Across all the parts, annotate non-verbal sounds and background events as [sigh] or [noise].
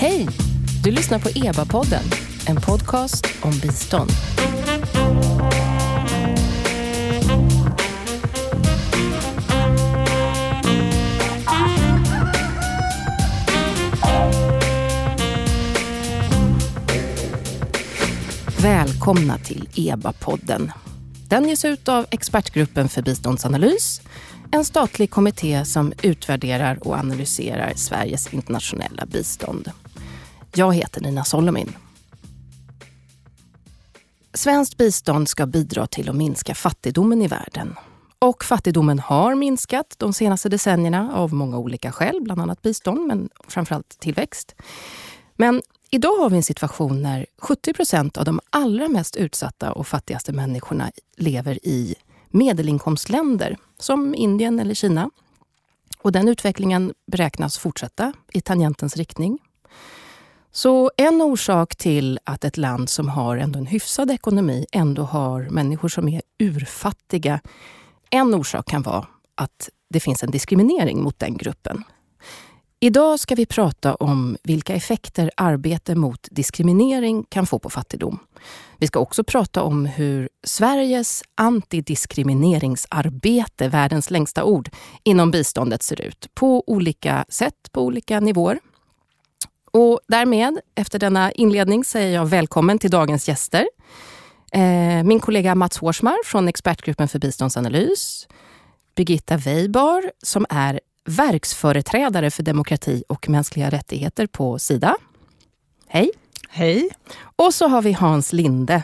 Hej! Du lyssnar på EBA-podden, en podcast om bistånd. Välkomna till EBA-podden. Den ges ut av Expertgruppen för biståndsanalys, en statlig kommitté som utvärderar och analyserar Sveriges internationella bistånd. Jag heter Nina Solomin. Svenskt bistånd ska bidra till att minska fattigdomen i världen. Och fattigdomen har minskat de senaste decennierna av många olika skäl, bland annat bistånd, men framförallt tillväxt. Men idag har vi en situation när 70 procent av de allra mest utsatta och fattigaste människorna lever i medelinkomstländer som Indien eller Kina. Och den utvecklingen beräknas fortsätta i tangentens riktning. Så en orsak till att ett land som har ändå en hyfsad ekonomi ändå har människor som är urfattiga, en orsak kan vara att det finns en diskriminering mot den gruppen. Idag ska vi prata om vilka effekter arbete mot diskriminering kan få på fattigdom. Vi ska också prata om hur Sveriges antidiskrimineringsarbete, världens längsta ord, inom biståndet ser ut på olika sätt, på olika nivåer. Och därmed, efter denna inledning, säger jag välkommen till dagens gäster. Eh, min kollega Mats Hårsmar från Expertgruppen för biståndsanalys. Birgitta Weibar som är verksföreträdare för demokrati och mänskliga rättigheter på Sida. Hej! Hej! Och så har vi Hans Linde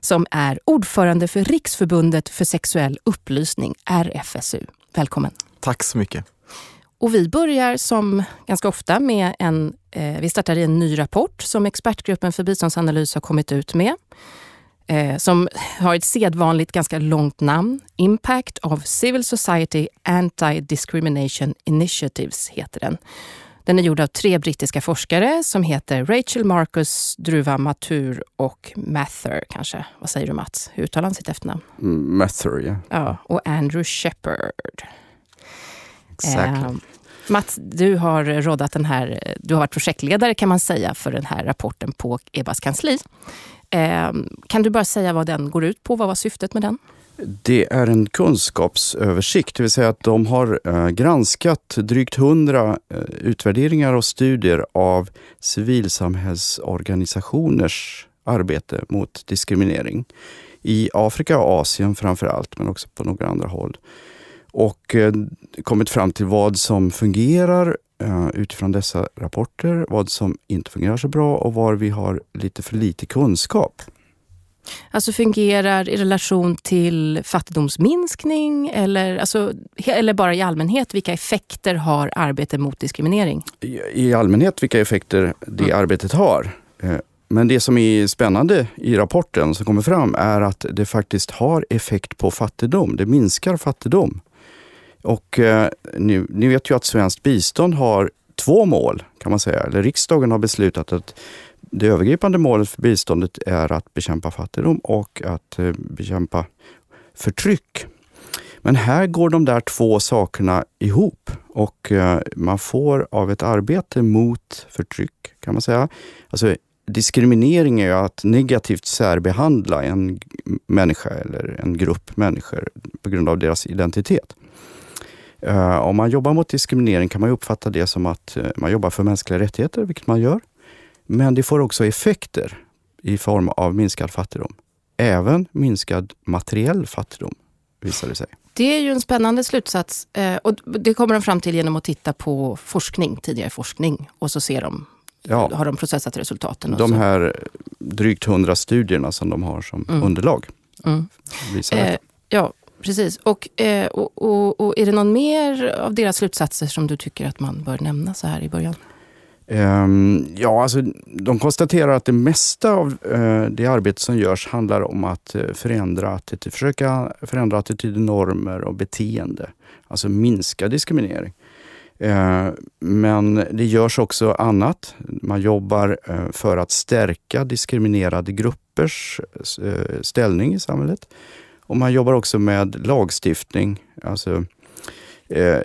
som är ordförande för Riksförbundet för sexuell upplysning, RFSU. Välkommen! Tack så mycket. Och vi börjar som ganska ofta med en, eh, vi startar i en ny rapport som Expertgruppen för biståndsanalys har kommit ut med. Eh, som har ett sedvanligt ganska långt namn. Impact of Civil Society Anti-Discrimination Initiatives heter den. Den är gjord av tre brittiska forskare som heter Rachel Marcus, Druva Matur och Mather kanske. Vad säger du Mats? Hur uttalar han sitt efternamn? Mm, Mather, ja. Ja, och Andrew Shepard. Exactly. Eh, Mats, du har råddat den här, du har varit projektledare kan man säga för den här rapporten på EBAs kansli. Eh, kan du bara säga vad den går ut på? Vad var syftet med den? Det är en kunskapsöversikt, det vill säga att de har eh, granskat drygt hundra eh, utvärderingar och studier av civilsamhällsorganisationers arbete mot diskriminering. I Afrika och Asien framför allt, men också på några andra håll. Och eh, kommit fram till vad som fungerar eh, utifrån dessa rapporter, vad som inte fungerar så bra och var vi har lite för lite kunskap. Alltså fungerar i relation till fattigdomsminskning eller, alltså, eller bara i allmänhet? Vilka effekter har arbete mot diskriminering? I, i allmänhet vilka effekter det mm. arbetet har. Eh, men det som är spännande i rapporten som kommer fram är att det faktiskt har effekt på fattigdom. Det minskar fattigdom. Och eh, nu, ni vet ju att svenskt bistånd har två mål kan man säga. Eller riksdagen har beslutat att det övergripande målet för biståndet är att bekämpa fattigdom och att eh, bekämpa förtryck. Men här går de där två sakerna ihop och eh, man får av ett arbete mot förtryck, kan man säga. Alltså, diskriminering är att negativt särbehandla en människa eller en grupp människor på grund av deras identitet. Uh, om man jobbar mot diskriminering kan man uppfatta det som att uh, man jobbar för mänskliga rättigheter, vilket man gör. Men det får också effekter i form av minskad fattigdom. Även minskad materiell fattigdom, visar det sig. Det är ju en spännande slutsats. Uh, och det kommer de fram till genom att titta på forskning, tidigare forskning. Och så ser de, ja. har de processat resultaten. de här drygt hundra studierna som de har som mm. underlag. Mm. Visar ja, Precis. Och, eh, och, och, och, är det någon mer av deras slutsatser som du tycker att man bör nämna så här i början? Um, ja, alltså, de konstaterar att det mesta av uh, det arbete som görs handlar om att uh, förändra attityd, försöka förändra attityder, normer och beteende. Alltså minska diskriminering. Uh, men det görs också annat. Man jobbar eh, för att stärka diskriminerade gruppers ställning i samhället. Och man jobbar också med lagstiftning. Alltså, eh,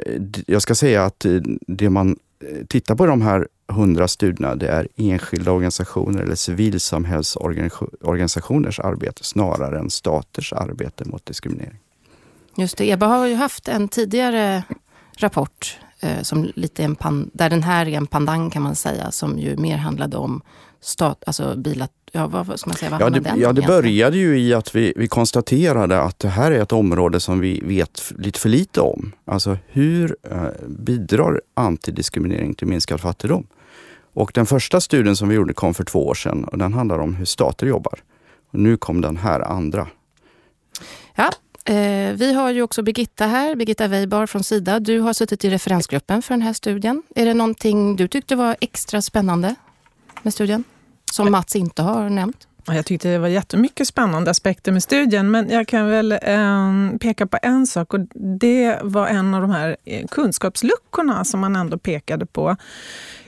jag ska säga att eh, det man eh, tittar på de här hundra studierna det är enskilda organisationer eller civilsamhällsorganisationers arbete snarare än staters arbete mot diskriminering. Just det, EBA har ju haft en tidigare rapport eh, som lite en pan, där den här är en pandang kan man säga, som ju mer handlade om stat, alltså bilat, ja, vad ska man säga, vad ja, det, ja, det började ju i att vi, vi konstaterade att det här är ett område som vi vet lite för lite om. Alltså hur eh, bidrar antidiskriminering till minskad fattigdom? Och den första studien som vi gjorde kom för två år sedan och den handlar om hur stater jobbar. Och nu kom den här andra. Ja, eh, vi har ju också Birgitta här, Birgitta Weibar från Sida. Du har suttit i referensgruppen för den här studien. Är det någonting du tyckte var extra spännande med studien? Som Mats inte har nämnt? Jag tyckte det var jättemycket spännande aspekter med studien, men jag kan väl eh, peka på en sak och det var en av de här eh, kunskapsluckorna som man ändå pekade på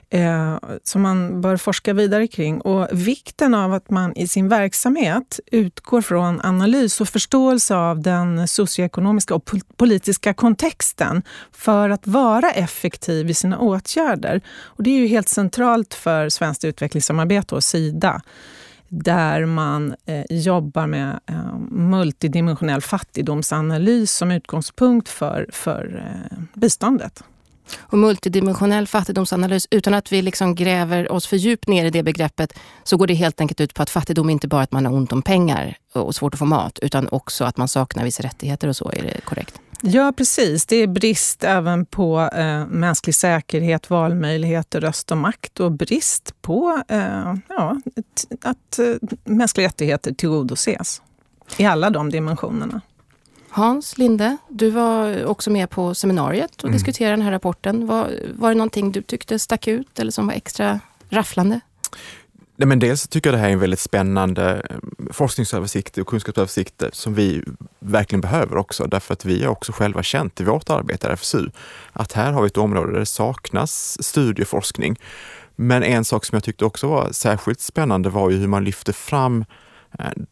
eh, som man bör forska vidare kring. Och vikten av att man i sin verksamhet utgår från analys och förståelse av den socioekonomiska och politiska kontexten för att vara effektiv i sina åtgärder. Och det är ju helt centralt för Svenskt utvecklingssamarbete och Sida där man eh, jobbar med eh, multidimensionell fattigdomsanalys som utgångspunkt för, för eh, biståndet och multidimensionell fattigdomsanalys, utan att vi liksom gräver oss för djupt ner i det begreppet, så går det helt enkelt ut på att fattigdom inte bara är att man har ont om pengar och svårt att få mat, utan också att man saknar vissa rättigheter och så. Är det korrekt? Ja, precis. Det är brist även på eh, mänsklig säkerhet, valmöjligheter, röst och makt och brist på eh, ja, att eh, mänskliga rättigheter tillgodoses i alla de dimensionerna. Hans Linde, du var också med på seminariet och mm. diskuterade den här rapporten. Var, var det någonting du tyckte stack ut eller som var extra rafflande? Nej, men dels tycker jag det här är en väldigt spännande eh, forskningsöversikt och kunskapsöversikt som vi verkligen behöver också, därför att vi har också själva känt i vårt arbete i RFSU att här har vi ett område där det saknas studieforskning. Men en sak som jag tyckte också var särskilt spännande var ju hur man lyfter fram Eh,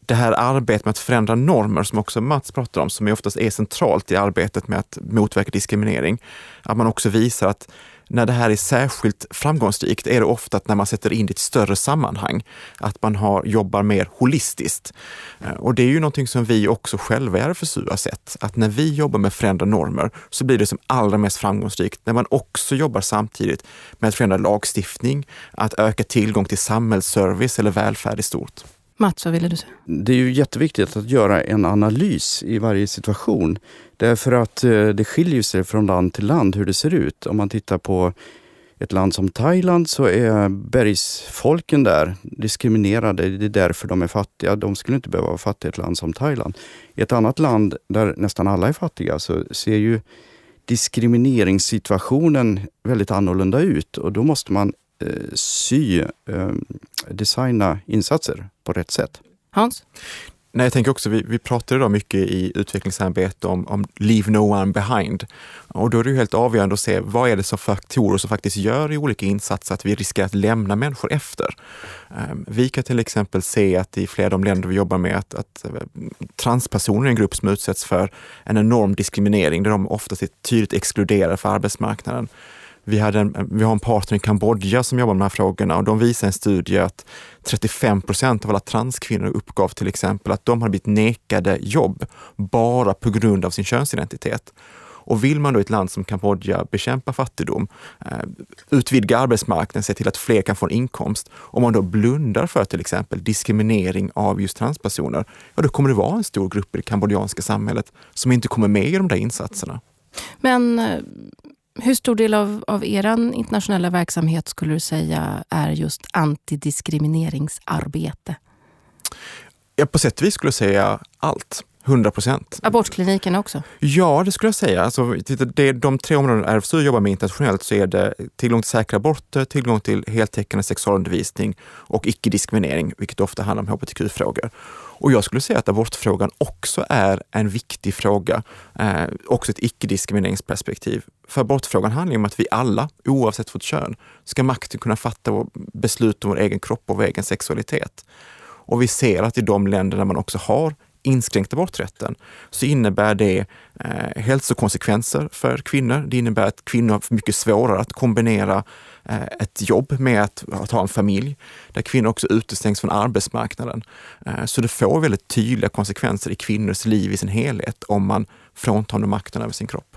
det här arbetet med att förändra normer som också Mats pratar om, som oftast är centralt i arbetet med att motverka diskriminering. Att man också visar att när det här är särskilt framgångsrikt är det ofta att när man sätter in det i ett större sammanhang, att man har, jobbar mer holistiskt. Eh, och det är ju någonting som vi också själva i RFSU har sett, att när vi jobbar med förändra normer så blir det som allra mest framgångsrikt när man också jobbar samtidigt med att förändra lagstiftning, att öka tillgång till samhällsservice eller välfärd i stort. Mats, vad ville du säga? Det är ju jätteviktigt att göra en analys i varje situation. Därför att eh, det skiljer sig från land till land hur det ser ut. Om man tittar på ett land som Thailand så är bergsfolken där diskriminerade. Det är därför de är fattiga. De skulle inte behöva vara fattiga i ett land som Thailand. I ett annat land där nästan alla är fattiga så ser ju diskrimineringssituationen väldigt annorlunda ut och då måste man sy, eh, designa insatser på rätt sätt. Hans? Nej, jag tänker också, vi, vi pratar idag mycket i utvecklingsarbete om, om leave no one behind. Och då är det ju helt avgörande att se vad är det som faktorer som faktiskt gör i olika insatser att vi riskerar att lämna människor efter. Ehm, vi kan till exempel se att i flera av de länder vi jobbar med att, att eh, transpersoner är en grupp som utsätts för en enorm diskriminering där de oftast är tydligt exkluderade för arbetsmarknaden. Vi, hade en, vi har en partner i Kambodja som jobbar med de här frågorna och de visar en studie att 35 procent av alla transkvinnor uppgav till exempel att de har blivit nekade jobb bara på grund av sin könsidentitet. Och vill man då i ett land som Kambodja bekämpa fattigdom, eh, utvidga arbetsmarknaden, se till att fler kan få en inkomst. Om man då blundar för till exempel diskriminering av just transpersoner, ja då kommer det vara en stor grupp i det kambodjanska samhället som inte kommer med i de där insatserna. Men eh, hur stor del av, av er internationella verksamhet skulle du säga är just antidiskrimineringsarbete? Ja, på sätt och vis skulle jag säga allt. 100 procent. Abortkliniken också? Ja, det skulle jag säga. Alltså, det, de tre områden RFSU jobbar med internationellt så är det tillgång till säkra aborter, tillgång till heltäckande sexualundervisning och icke-diskriminering, vilket ofta handlar om hbtq-frågor. Och jag skulle säga att abortfrågan också är en viktig fråga, eh, också ett icke-diskrimineringsperspektiv. För abortfrågan handlar om att vi alla, oavsett vårt kön, ska makten kunna fatta beslut om vår egen kropp och vår egen sexualitet. Och vi ser att i de länder där man också har inskränkt aborträtten så innebär det eh, hälsokonsekvenser för kvinnor. Det innebär att kvinnor har mycket svårare att kombinera eh, ett jobb med att, att, ha en familj, där kvinnor också utestängs från arbetsmarknaden. Eh, så det får väldigt tydliga konsekvenser i kvinnors liv i sin helhet om man fråntar dem makten över sin kropp.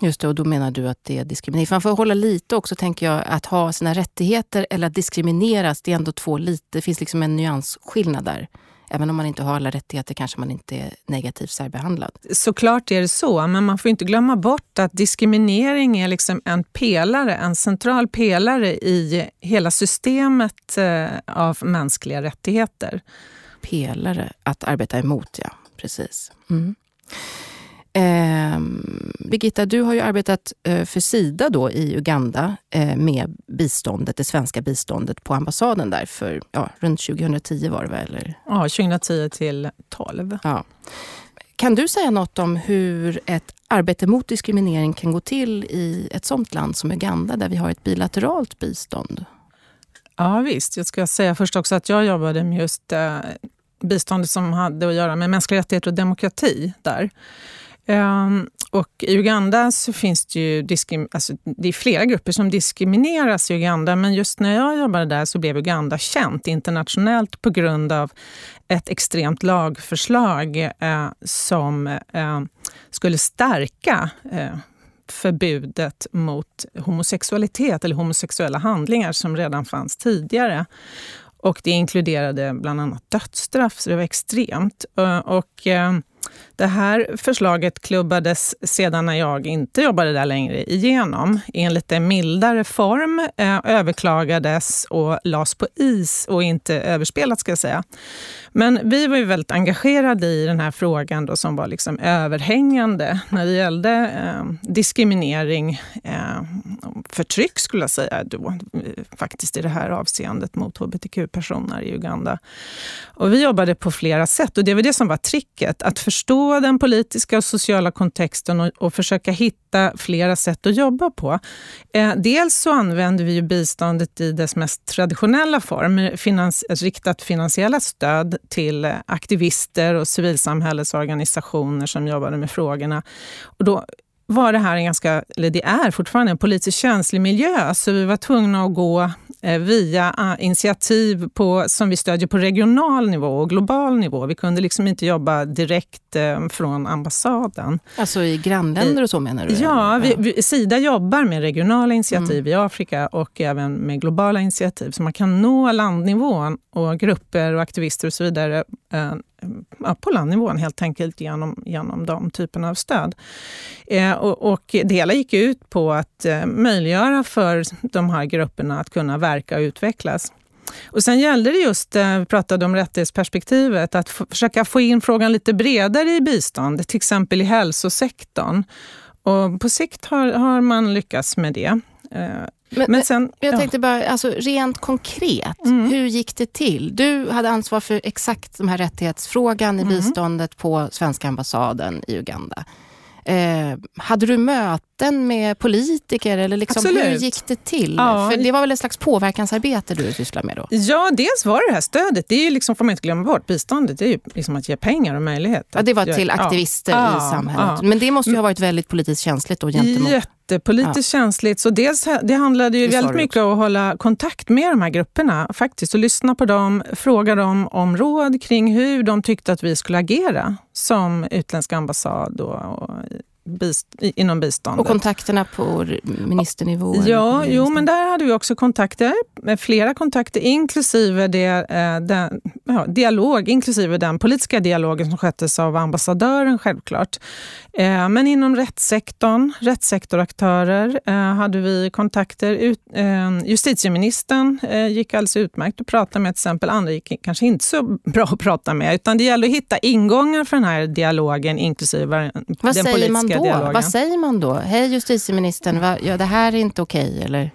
Just det, och då menar du att det är diskriminering. För man får hålla lite också, tänker jag, att ha sina rättigheter eller att diskrimineras, det är ändå två lite, det finns liksom en nyansskillnad där. Även om man inte har alla rättigheter kanske man inte är negativt särbehandlad. Såklart är det så, men man får inte glömma bort att diskriminering är liksom en pelare, en central pelare i hela systemet eh, av mänskliga rättigheter. Pelare att arbeta emot, ja. Precis. Mm. Eh, Birgitta, du har ju arbetat eh, för Sida då i Uganda eh, med biståndet, det svenska biståndet på ambassaden där för ja, runt 2010 var det väl? Eller? Ja, 2010 till 12. Ja. Kan du säga något om hur ett arbete mot diskriminering kan gå till i ett sånt land som Uganda där vi har ett bilateralt bistånd? Ja visst, jag ska säga först också att jag jobbade med just eh, biståndet som hade att göra med mänskliga rättigheter och demokrati där. Um, och I Uganda så finns det ju alltså, det är flera grupper som diskrimineras i Uganda men just när jag jobbade där så blev Uganda känt internationellt på grund av ett extremt lagförslag eh, som eh, skulle stärka eh, förbudet mot homosexualitet eller homosexuella handlingar som redan fanns tidigare. Och det inkluderade bland annat dödsstraff, så det var extremt. Eh, och, eh, det här förslaget klubbades sedan när jag inte jobbade där längre igenom i en lite mildare form, eh, överklagades och lades på is och inte överspelat ska jag säga. Men vi var ju väldigt engagerade i den här frågan då, som var liksom överhängande när det gällde eh, diskriminering, eh, förtryck skulle jag säga då, faktiskt i det här avseendet mot hbtq-personer i Uganda. Och vi jobbade på flera sätt och det var det som var tricket, att förstå den politiska och sociala kontexten och, och försöka hitta flera sätt att jobba på. Eh, dels så använder vi ju biståndet i dess mest traditionella form, finans, riktat finansiella stöd till aktivister och civilsamhällesorganisationer som jobbade med frågorna. Och då var det här en ganska, eller det är fortfarande en politiskt känslig miljö, så vi var tvungna att gå eh, via ah, initiativ på, som vi stödjer på regional nivå och global nivå. Vi kunde liksom inte jobba direkt eh, från ambassaden. Alltså i grannländer och så menar du? Ja, vi, vi, Sida jobbar med regionala initiativ mm. i Afrika och även med globala initiativ. Så man kan nå landnivån och grupper och aktivister och så vidare eh, på landnivån helt enkelt genom, genom de typerna av stöd. Eh, och, och det hela gick ut på att eh, möjliggöra för de här grupperna att kunna verka och utvecklas. Och sen gällde det just, eh, vi pratade om rättighetsperspektivet, att försöka få in frågan lite bredare i bistånd, till exempel i hälsosektorn. Och på sikt har, har man lyckats med det. Eh, men, men sen, jag tänkte bara, alltså, rent konkret, mm. hur gick det till? Du hade ansvar för exakt den här rättighetsfrågan i mm. biståndet på svenska ambassaden i Uganda. Eh, hade du möten med politiker eller liksom, hur gick det till? Ja. För det var väl ett slags påverkansarbete du sysslade med då? Ja, dels var det det här stödet. Det är ju liksom, får man inte glömma bort. Biståndet det är ju liksom att ge pengar och möjlighet. Ja, det var till aktivister ja. i samhället. Men det måste ju ha varit väldigt politiskt känsligt då gentemot jättepolitiskt ja. känsligt. Så dels, det handlade ju det väldigt mycket om att hålla kontakt med de här grupperna faktiskt och lyssna på dem, fråga dem om råd kring hur de tyckte att vi skulle agera som utländsk ambassad och, och bist, inom biståndet. Och kontakterna på ministernivå? Ja, jo, men där hade vi också kontakter, flera kontakter, inklusive det, eh, den, ja, dialog, inklusive den politiska dialogen som sköttes av ambassadören självklart. Eh, men inom rättssektorn, rättssektoraktörer eh, hade vi kontakter. Justitieministern gick alldeles utmärkt att prata med till exempel. Andra gick kanske inte så [laughs] bra att prata med. Utan det gäller att hitta ingångar för den här dialogen inklusive Vad den politiska då? dialogen. Vad säger man då? Hej justitieministern, va, ja, det här är inte okej, eller?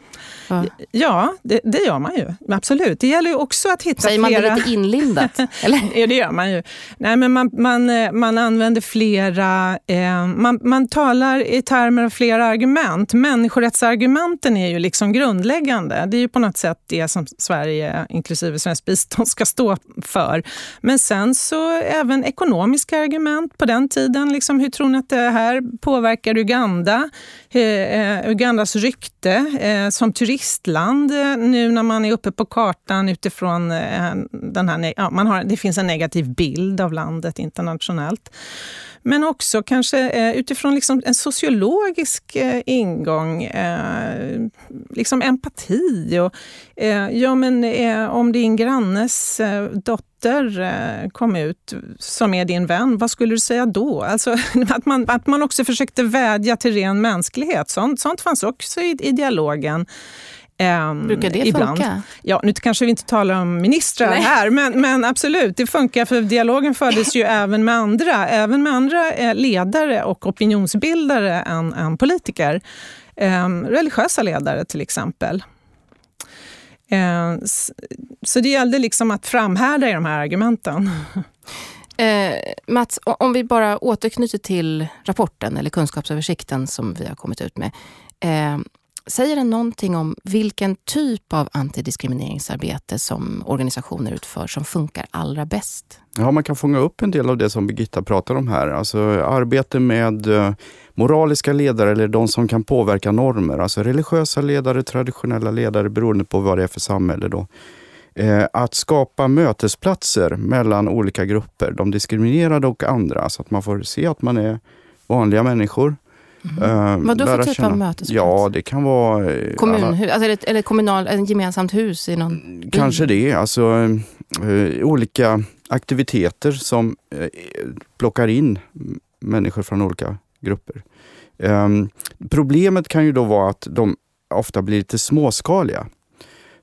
Ja, det, det, gör man ju. Absolut. Det gäller ju också att hitta Säger flera... man det lite inlindat? [laughs] eller? ja, det gör man ju. Nej, men man, man, eh, man använder flera... Eh, man, man talar i termer av flera argument. Människorättsargumenten är ju liksom grundläggande. Det är ju på något sätt det som Sverige, inklusive svenskt bistånd, ska stå för. Men sen så även ekonomiska argument på den tiden. Liksom, hur tror ni att det här påverkar Uganda? Eh, Ugandas rykte eh, som turistland eh, nu när man är uppe på kartan utifrån eh, den här... Ja, man har, det finns en negativ bild av landet internationellt. Men också kanske eh, utifrån liksom en sociologisk eh, ingång, eh, liksom empati. Och, eh, ja, men, eh, om din grannes eh, dotter eh, kom ut, som är din vän, vad skulle du säga då? Alltså, [laughs] att, man, att man också försökte vädja till ren mänsklighet. Sånt, sånt fanns också i, i dialogen. Um, Brukar det ibland. funka? Ja, nu kanske vi inte talar om ministrar Nej. här, men, men absolut, det funkar för dialogen fördes ju [laughs] även med andra, även med andra eh, ledare och opinionsbildare än, än politiker. Um, religiösa ledare till exempel. Um, så det gällde liksom att framhärda i de här argumenten. [laughs] Eh, Mats, om vi bara återknyter till rapporten eller kunskapsöversikten som vi har kommit ut med. Eh, Säger den någonting om vilken typ av antidiskrimineringsarbete som organisationer utför som funkar allra bäst? Ja, man kan fånga upp en del av det som Birgitta pratar om här. Alltså arbete med eh, moraliska ledare eller de som kan påverka normer. Alltså religiösa ledare, traditionella ledare beroende på vad det är för samhälle. Då. Eh, att skapa mötesplatser mellan olika grupper, de diskriminerade och andra, så att man får se att man är vanliga människor Mm. Vad då för typ av mötesplats? Ja, det kan vara... Eh, Kommunhus, alltså, eller, kommunal, ett gemensamt hus i någon by? Kanske det. Alltså, uh, olika aktiviteter som uh, plockar in människor från olika grupper. Um, problemet kan ju då vara att de ofta blir lite småskaliga.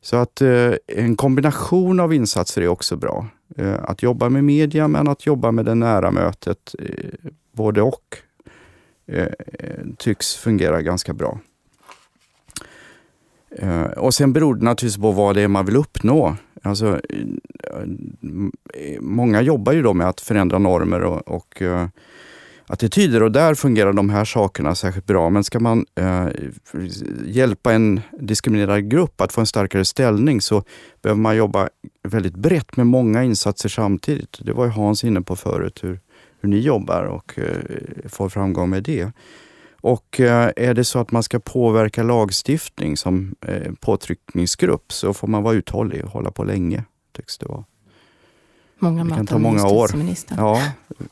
Så att en kombination av insatser är också bra. att jobba med media, men att jobba med det nära mötet, både och Eh, Eh, tycks fungera ganska bra. Eh, och sen beror det naturligtvis på vad det är man vill uppnå. Alltså, eh, många jobbar ju då med att förändra normer och, och attityder och där fungerar de här sakerna särskilt bra. Men ska man eh, hjälpa en diskriminerad grupp att få en starkare ställning så behöver man jobba väldigt brett med många insatser samtidigt. Det var ju Hans inne på förut, hur, hur ni jobbar och eh, får framgång med det. Och eh, är det så att man ska påverka lagstiftning som eh, påtryckningsgrupp så får man vara uthållig och hålla på länge, tycks det vara. Många det kan ta många år. Ja,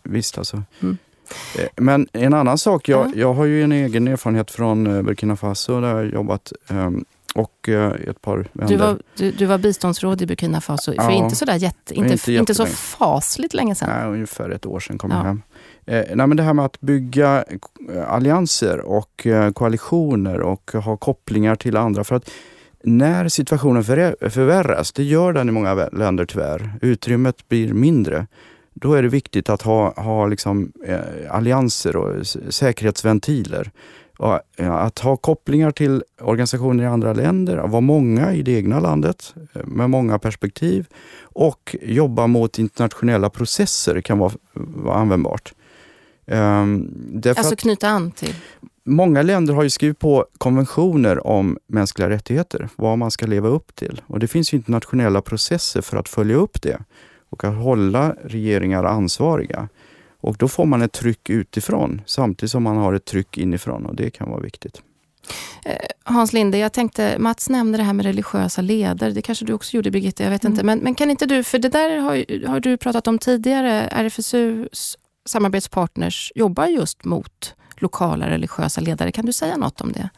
visst alltså. Mm. Men en annan sak, jag, jag har ju en egen erfarenhet från Burkina Faso där jag jobbat um, och uh, ett par vänner. Du var, du, du var biståndsråd i Burkina Faso ja, för inte, sådär jätte, inte, inte, inte så fasligt länge sedan. Nej, ungefär ett år sedan kom ja. jag hem. Eh, nej, men det här med att bygga allianser och eh, koalitioner och ha kopplingar till andra. För att när situationen förvärras, det gör den i många länder tyvärr, utrymmet blir mindre. Då är det viktigt att ha, ha liksom, eh, allianser och säkerhetsventiler. Att ha kopplingar till organisationer i andra länder, att vara många i det egna landet eh, med många perspektiv och jobba mot internationella processer kan vara, vara användbart. Um, alltså knyta an till? Många länder har ju skrivit på konventioner om mänskliga rättigheter, vad man ska leva upp till. Och Det finns internationella processer för att följa upp det och att hålla regeringar ansvariga. Och då får man ett tryck utifrån samtidigt som man har ett tryck inifrån och det kan vara viktigt. Eh, Hans Linde, jag tänkte, Mats nämnde det här med religiösa ledare. Det kanske du också gjorde Birgitta, jag vet mm. inte. Men, men kan inte du, för det där har, har du pratat om tidigare. RFSUs samarbetspartners jobbar just mot lokala religiösa ledare. Kan du säga något om det?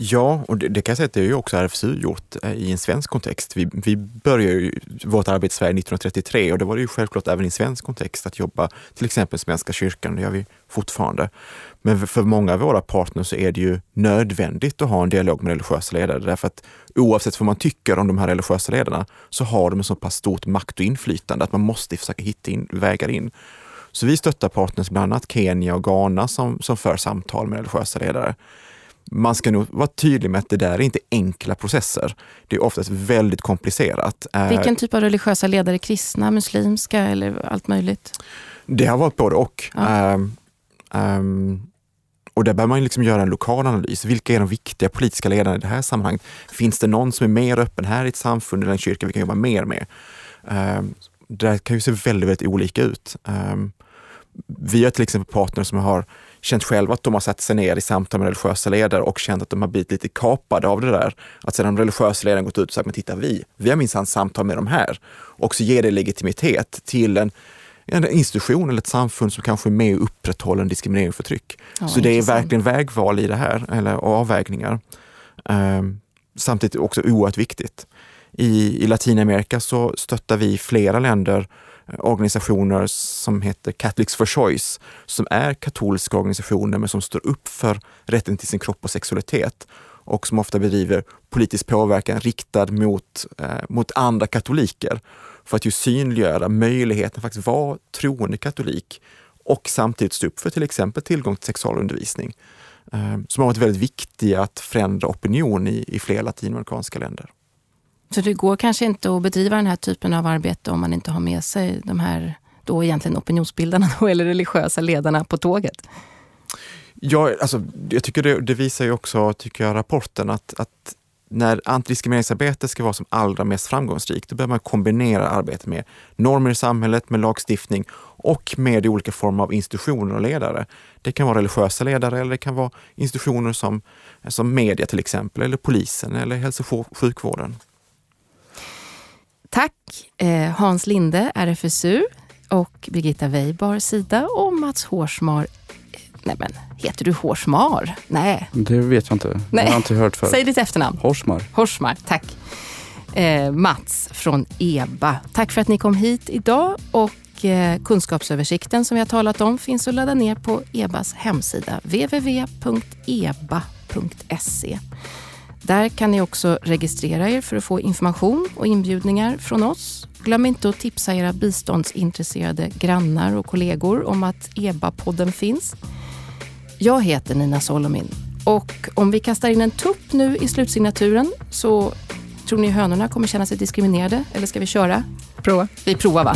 Ja, och det, det kan jag säga att det har ju också RFSU gjort eh, i en svensk kontext. Vi, vi började ju vårt arbete i Sverige 1933 och det var det ju självklart även i en svensk kontext att jobba till exempel Svenska kyrkan, det gör vi fortfarande. Men för många av våra partners så är det ju nödvändigt att ha en dialog med religiösa ledare därför att oavsett vad man tycker om de här religiösa ledarna så har de en så pass stort makt och inflytande att man måste försöka hitta in, vägar in. Så vi stöttar partners, bland annat Kenya och Ghana som, som för samtal med religiösa ledare man ska nog vara tydlig med att det där är inte enkla processer. Det är oftast väldigt komplicerat. Eh, Vilken typ av religiösa ledare? Kristna, muslimska eller allt möjligt? Det har varit både och. Ja. Um, um, och där behöver man liksom göra en lokal analys. Vilka är de viktiga politiska ledarna i det här sammanhanget? Finns det någon som är mer öppen här i ett samfund eller en kyrka vi kan jobba mer med? Um, det kan ju se väldigt, väldigt olika ut. Vi har till exempel partner som har känt själva att de har satt sig ner i samtal med religiösa ledare och känt att de har blivit lite kapade av det där. Att sedan de religiösa ledarna gått ut och sagt, men titta vi, vi har minsann samtal med de här. Och så ger det legitimitet till en, en institution eller ett samfund som kanske är med och upprätthåller en diskriminering och förtryck. Ja, så det är verkligen vägval i det här, eller avvägningar. Um, samtidigt också oerhört viktigt. I, I Latinamerika så stöttar vi flera länder organisationer som heter Catholics for Choice, som är katolska organisationer men som står upp för rätten till sin kropp och sexualitet och som ofta bedriver politisk påverkan riktad mot, eh, mot andra katoliker för att ju synliggöra möjligheten att faktiskt vara troende katolik och samtidigt stå upp för till exempel tillgång till sexualundervisning eh, som har varit väldigt viktiga att förändra opinion i, i flera latinamerikanska länder. Så det går kanske inte att bedriva den här typen av arbete om man inte har med sig de här då egentligen opinionsbildarna då, eller religiösa ledarna på tåget? Ja, alltså, jag tycker det, det visar ju också, tycker jag, rapporten att, att när antidiskrimineringsarbete ska vara som allra mest framgångsrikt, då behöver man kombinera arbetet med normer i samhället, med lagstiftning och med olika former av institutioner och ledare. Det kan vara religiösa ledare eller det kan vara institutioner som, som media till exempel, eller polisen eller hälso och sjukvården. Tack eh, Hans Linde, RFSU och Birgitta Weibar, Sida och Mats Hårsmar Nej men, heter du Hårsmar? Nej. Det vet jag inte. Nej. Jag har inte hört förut. Säg ditt efternamn. Horsmar. Horsmar, tack. Eh, Mats från EBA. Tack för att ni kom hit idag och eh, kunskapsöversikten som vi har talat om finns att ladda ner på EBAs hemsida www.eba.se. Där kan ni också registrera er för att få information och inbjudningar från oss. Glöm inte att tipsa era biståndsintresserade grannar och kollegor om att EBA-podden finns. Jag heter Nina Solomin och om vi kastar in en tupp nu i slutsignaturen så tror ni hönorna kommer känna sig diskriminerade eller ska vi köra? Prova. Vi provar va?